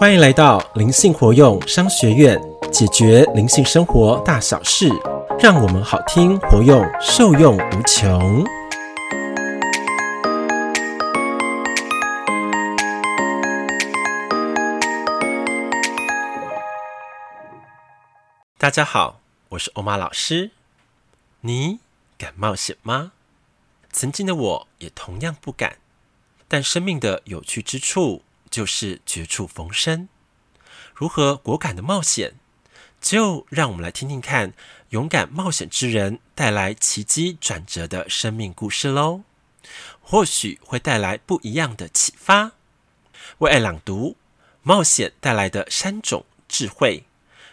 欢迎来到灵性活用商学院，解决灵性生活大小事，让我们好听活用，受用无穷。大家好，我是欧玛老师。你敢冒险吗？曾经的我也同样不敢。但生命的有趣之处就是绝处逢生。如何果敢的冒险？就让我们来听听看勇敢冒险之人带来奇迹转折的生命故事喽。或许会带来不一样的启发。为爱朗读，冒险带来的三种智慧，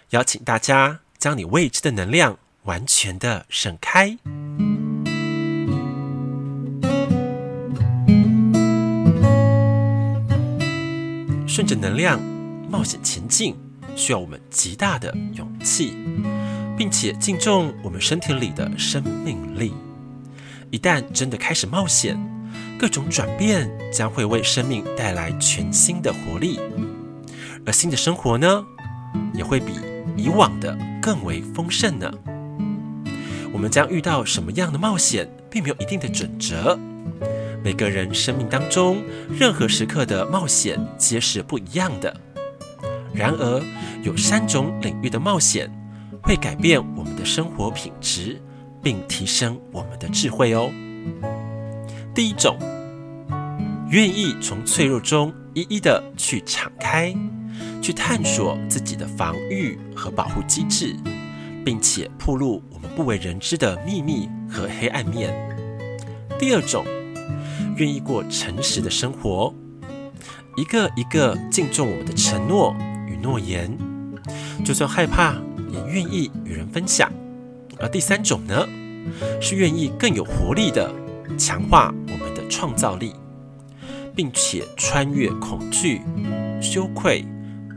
邀请大家将你未知的能量完全的盛开。顺着能量冒险前进，需要我们极大的勇气，并且敬重我们身体里的生命力。一旦真的开始冒险，各种转变将会为生命带来全新的活力，而新的生活呢，也会比以往的更为丰盛呢。我们将遇到什么样的冒险，并没有一定的准则。每个人生命当中，任何时刻的冒险皆是不一样的。然而，有三种领域的冒险会改变我们的生活品质，并提升我们的智慧哦。第一种，愿意从脆弱中一一的去敞开，去探索自己的防御和保护机制，并且暴露我们不为人知的秘密和黑暗面。第二种。愿意过诚实的生活，一个一个敬重我们的承诺与诺言，就算害怕也愿意与人分享。而第三种呢，是愿意更有活力的强化我们的创造力，并且穿越恐惧、羞愧、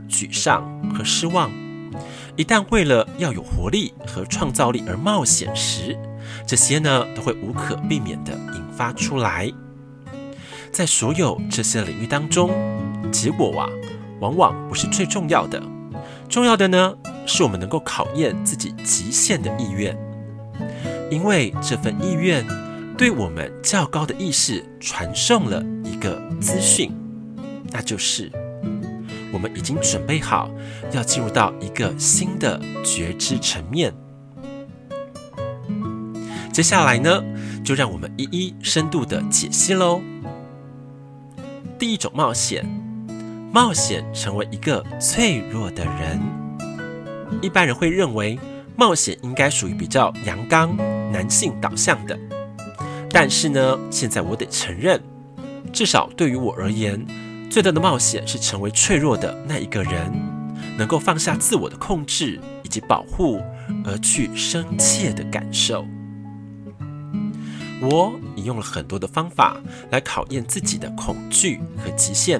沮丧和失望。一旦为了要有活力和创造力而冒险时，这些呢都会无可避免地引发出来。在所有这些领域当中，结果啊，往往不是最重要的。重要的呢，是我们能够考验自己极限的意愿，因为这份意愿对我们较高的意识传送了一个资讯，那就是我们已经准备好要进入到一个新的觉知层面。接下来呢，就让我们一一深度的解析喽。第一种冒险，冒险成为一个脆弱的人。一般人会认为冒险应该属于比较阳刚、男性导向的。但是呢，现在我得承认，至少对于我而言，最大的冒险是成为脆弱的那一个人，能够放下自我的控制以及保护，而去深切的感受。我引用了很多的方法来考验自己的恐惧和极限，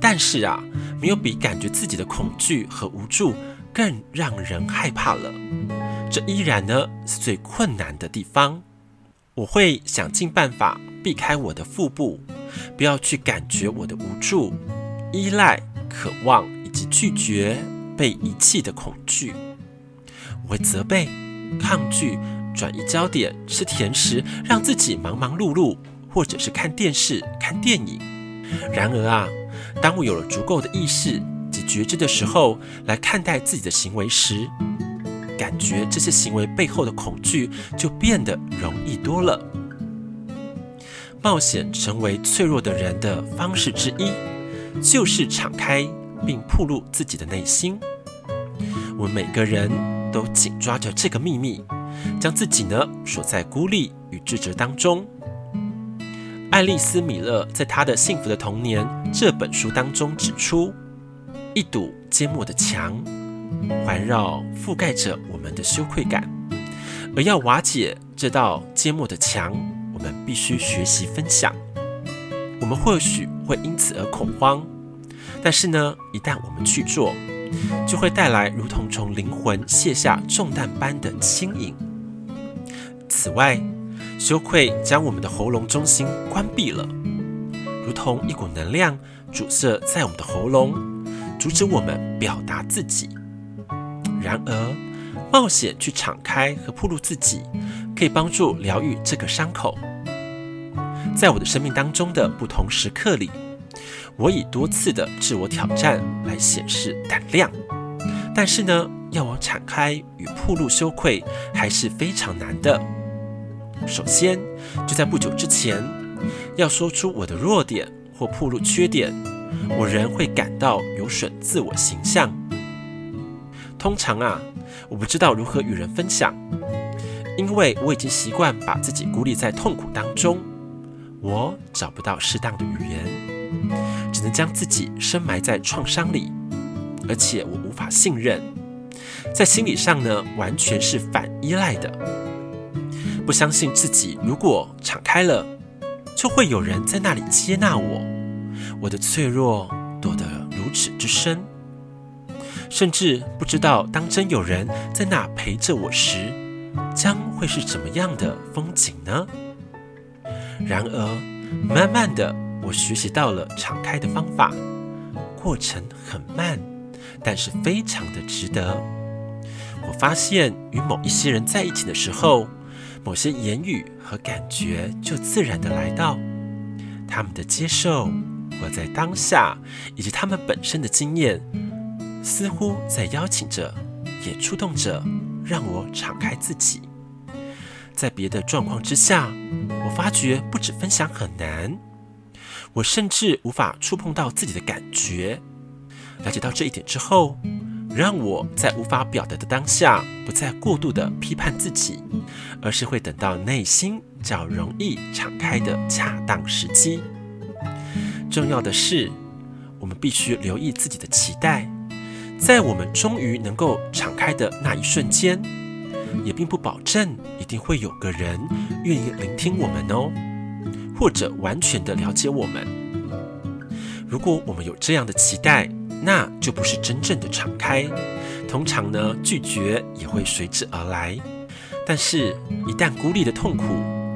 但是啊，没有比感觉自己的恐惧和无助更让人害怕了。这依然呢是最困难的地方。我会想尽办法避开我的腹部，不要去感觉我的无助、依赖、渴望以及拒绝被遗弃的恐惧。我会责备、抗拒。转移焦点，吃甜食，让自己忙忙碌碌，或者是看电视、看电影。然而啊，当我有了足够的意识及觉知的时候，来看待自己的行为时，感觉这些行为背后的恐惧就变得容易多了。冒险成为脆弱的人的方式之一，就是敞开并暴露自己的内心。我们每个人都紧抓着这个秘密。将自己呢锁在孤立与自责当中。爱丽丝·米勒在她的《幸福的童年》这本书当中指出，一堵缄默的墙环绕覆盖着我们的羞愧感，而要瓦解这道缄默的墙，我们必须学习分享。我们或许会因此而恐慌，但是呢，一旦我们去做，就会带来如同从灵魂卸下重担般的轻盈。此外，羞愧将我们的喉咙中心关闭了，如同一股能量阻塞在我们的喉咙，阻止我们表达自己。然而，冒险去敞开和暴露自己，可以帮助疗愈这个伤口。在我的生命当中的不同时刻里，我以多次的自我挑战来显示胆量。但是呢，要我敞开与暴露羞愧，还是非常难的。首先，就在不久之前，要说出我的弱点或暴露缺点，我仍会感到有损自我形象。通常啊，我不知道如何与人分享，因为我已经习惯把自己孤立在痛苦当中，我找不到适当的语言，只能将自己深埋在创伤里，而且我无法信任，在心理上呢，完全是反依赖的。不相信自己，如果敞开了，就会有人在那里接纳我。我的脆弱躲得如此之深，甚至不知道当真有人在那陪着我时，将会是怎么样的风景呢？然而，慢慢的，我学习到了敞开的方法，过程很慢，但是非常的值得。我发现与某一些人在一起的时候，某些言语和感觉就自然地来到，他们的接受，活在当下，以及他们本身的经验，似乎在邀请着，也触动着，让我敞开自己。在别的状况之下，我发觉不止分享很难，我甚至无法触碰到自己的感觉。了解到这一点之后，让我在无法表达的当下，不再过度的批判自己，而是会等到内心较容易敞开的恰当时机。重要的是，我们必须留意自己的期待，在我们终于能够敞开的那一瞬间，也并不保证一定会有个人愿意聆听我们哦，或者完全的了解我们。如果我们有这样的期待，那就不是真正的敞开，通常呢，拒绝也会随之而来。但是，一旦孤立的痛苦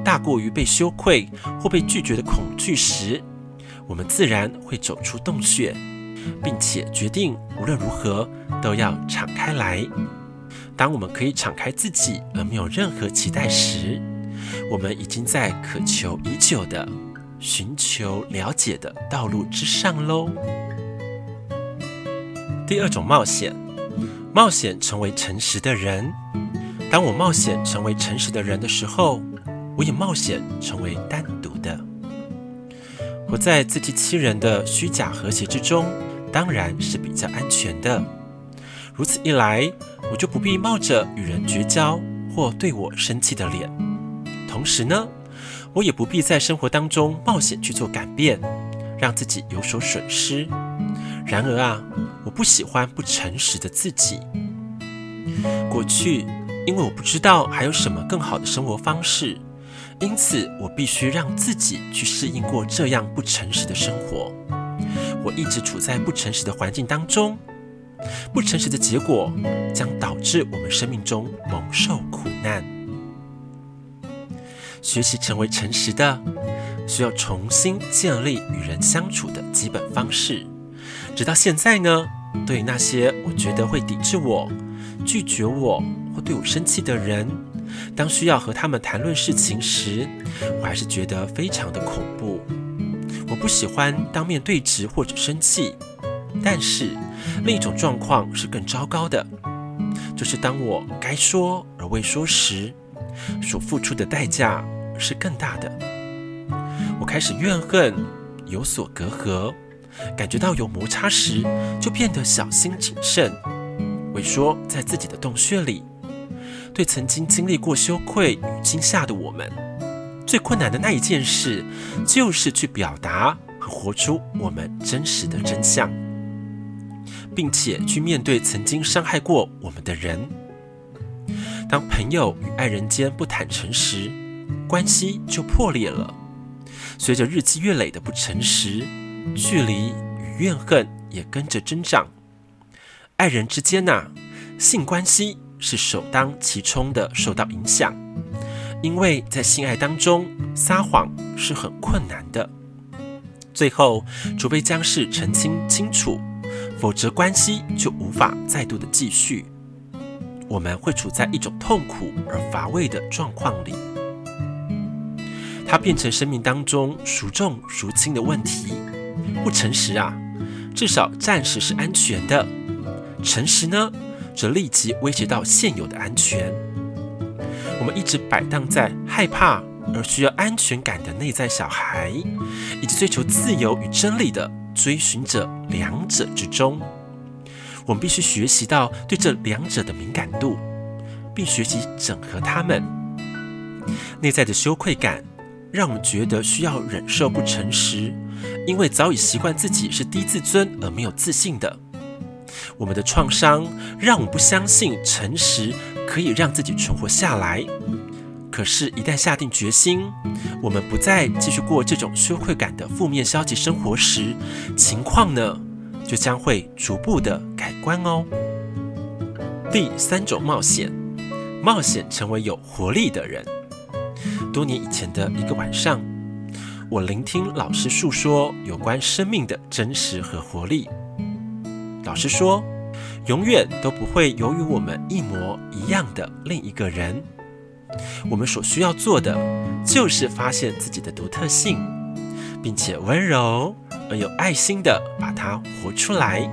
大过于被羞愧或被拒绝的恐惧时，我们自然会走出洞穴，并且决定无论如何都要敞开来。当我们可以敞开自己而没有任何期待时，我们已经在渴求已久的寻求了解的道路之上喽。第二种冒险，冒险成为诚实的人。当我冒险成为诚实的人的时候，我也冒险成为单独的。活在自欺欺人的虚假和谐之中，当然是比较安全的。如此一来，我就不必冒着与人绝交或对我生气的脸。同时呢，我也不必在生活当中冒险去做改变，让自己有所损失。然而啊，我不喜欢不诚实的自己。过去，因为我不知道还有什么更好的生活方式，因此我必须让自己去适应过这样不诚实的生活。我一直处在不诚实的环境当中，不诚实的结果将导致我们生命中蒙受苦难。学习成为诚实的，需要重新建立与人相处的基本方式。直到现在呢，对于那些我觉得会抵制我、拒绝我或对我生气的人，当需要和他们谈论事情时，我还是觉得非常的恐怖。我不喜欢当面对质或者生气，但是另一种状况是更糟糕的，就是当我该说而未说时，所付出的代价是更大的。我开始怨恨，有所隔阂。感觉到有摩擦时，就变得小心谨慎，萎缩在自己的洞穴里。对曾经经历过羞愧与惊吓的我们，最困难的那一件事，就是去表达和活出我们真实的真相，并且去面对曾经伤害过我们的人。当朋友与爱人间不坦诚时，关系就破裂了。随着日积月累的不诚实，距离与怨恨也跟着增长。爱人之间呐、性关系是首当其冲的受到影响，因为在性爱当中撒谎是很困难的。最后，除非将事澄清清楚，否则关系就无法再度的继续。我们会处在一种痛苦而乏味的状况里，它变成生命当中孰重孰轻的问题。不诚实啊，至少暂时是安全的；诚实呢，则立即威胁到现有的安全。我们一直摆荡在害怕而需要安全感的内在小孩，以及追求自由与真理的追寻者两者之中。我们必须学习到对这两者的敏感度，并学习整合他们。内在的羞愧感让我们觉得需要忍受不诚实，因为早已习惯自己是低自尊而没有自信的。我们的创伤让我们不相信诚实可以让自己存活下来。可是，一旦下定决心，我们不再继续过这种羞愧感的负面消极生活时，情况呢，就将会逐步的改观哦。第三种冒险，冒险成为有活力的人。多年以前的一个晚上，我聆听老师述说有关生命的真实和活力。老师说，永远都不会有与我们一模一样的另一个人。我们所需要做的，就是发现自己的独特性，并且温柔。而有爱心的把它活出来。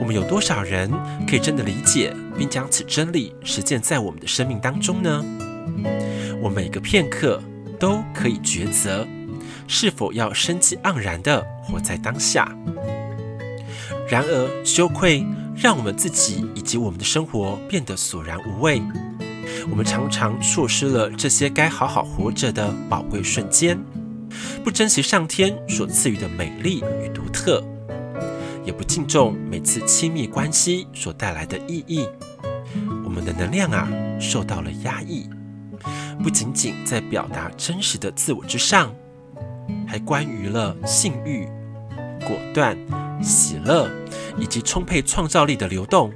我们有多少人可以真的理解并将此真理实践在我们的生命当中呢？我每个片刻都可以抉择，是否要生机盎然地活在当下。然而，羞愧让我们自己以及我们的生活变得索然无味。我们常常错失了这些该好好活着的宝贵瞬间。不珍惜上天所赐予的美丽与独特，也不敬重每次亲密关系所带来的意义，我们的能量啊受到了压抑。不仅仅在表达真实的自我之上，关于了性欲、果断、喜乐以及充沛创造力的流动，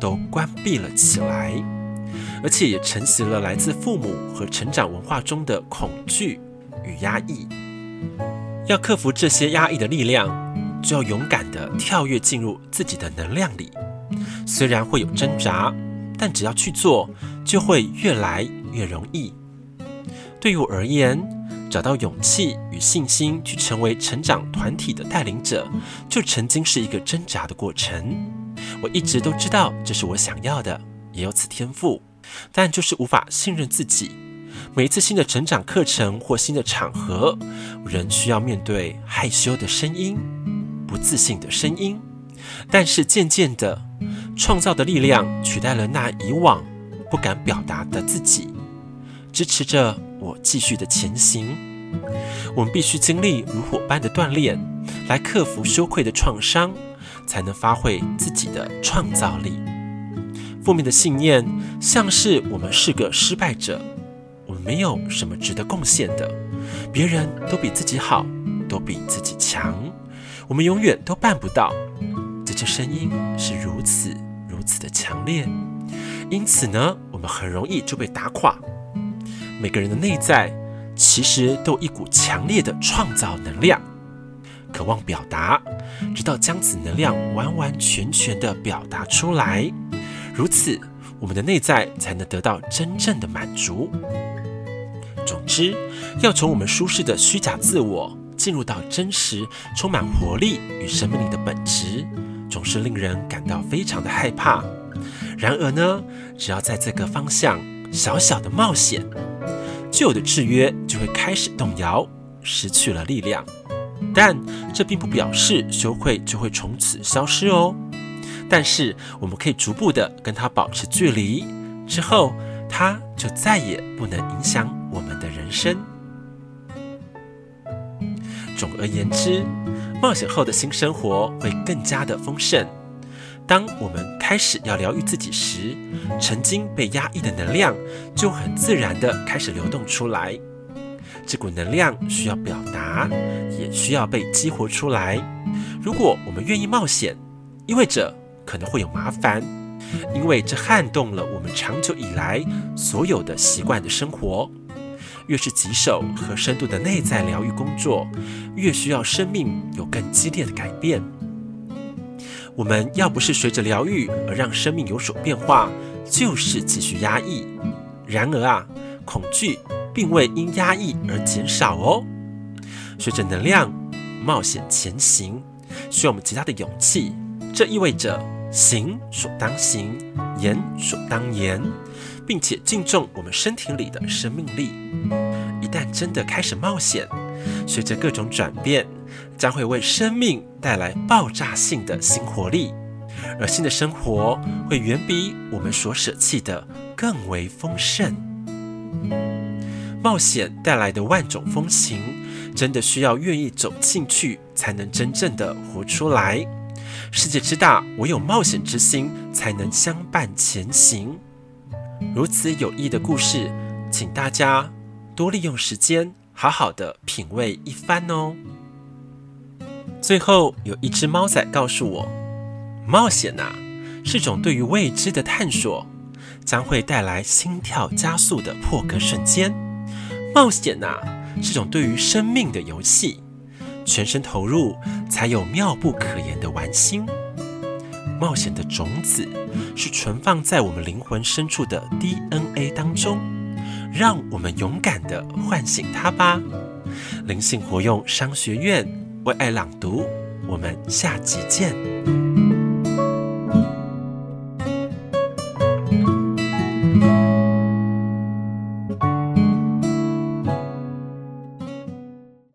都关闭了起来，而且也承袭了来自父母和成长文化中的恐惧与压抑。要克服这些压抑的力量，就要勇敢地跳跃进入自己的能量里。虽然会有挣扎，但只要去做，就会越来越容易。对于我而言，找到勇气与信心去成为成长团体的带领者，就曾经是一个挣扎的过程。我一直都知道这是我想要的，也有此天赋，但就是无法信任自己。每一次新的成长课程或新的场合，仍需要面对害羞的声音、不自信的声音。但是渐渐的，创造的力量取代了那以往不敢表达的自己，支持着我继续的前行。我们必须经历如火般的锻炼，来克服羞愧的创伤，才能发挥自己的创造力。负面的信念像是我们是个失败者。我们没有什么值得贡献的，别人都比自己好，都比自己强，我们永远都办不到。这些声音是如此如此的强烈，因此呢，我们很容易就被打垮。每个人的内在其实都有一股强烈的创造能量，渴望表达，直到将此能量完完全全的表达出来，如此我们的内在才能得到真正的满足。总之，要从我们舒适的虚假自我进入到真实、充满活力与生命力的本质，总是令人感到非常的害怕。然而呢，只要在这个方向小小的冒险，旧的制约就会开始动摇，失去了力量。但这并不表示羞愧就会从此消失哦。但是我们可以逐步的跟它保持距离，之后它就再也不能影响。我们的人生。总而言之，冒险后的新生活会更加的丰盛。当我们开始要疗愈自己时，曾经被压抑的能量就很自然地开始流动出来。这股能量需要表达，也需要被激活出来。如果我们愿意冒险，意味着可能会有麻烦，因为这撼动了我们长久以来所有的习惯的生活。越是棘手和深度的内在疗愈工作，越需要生命有更激烈的改变。我们要不是随着疗愈而让生命有所变化，就是继续压抑。然而啊，恐惧并未因压抑而减少哦。随着能量冒险前行，需要我们极大的勇气。这意味着行所当行，言所当言，并且敬重我们身体里的生命力。一旦真的开始冒险，随着各种转变，将会为生命带来爆炸性的新活力，而新的生活会远比我们所舍弃的更为丰盛。冒险带来的万种风情，真的需要愿意走进去，才能真正的活出来。世界之大，唯有冒险之心才能相伴前行。如此有益的故事，请大家多利用时间，好好的品味一番哦。最后，有一只猫仔告诉我，冒险呐，是种对于未知的探索，将会带来心跳加速的破格瞬间。冒险呐，是种对于生命的游戏，全身投入才有妙不可言的玩心。冒险的种子是存放在我们灵魂深处的 DNA 当中，让我们勇敢地唤醒它吧。灵性活用商学院。为爱朗读，我们下集见。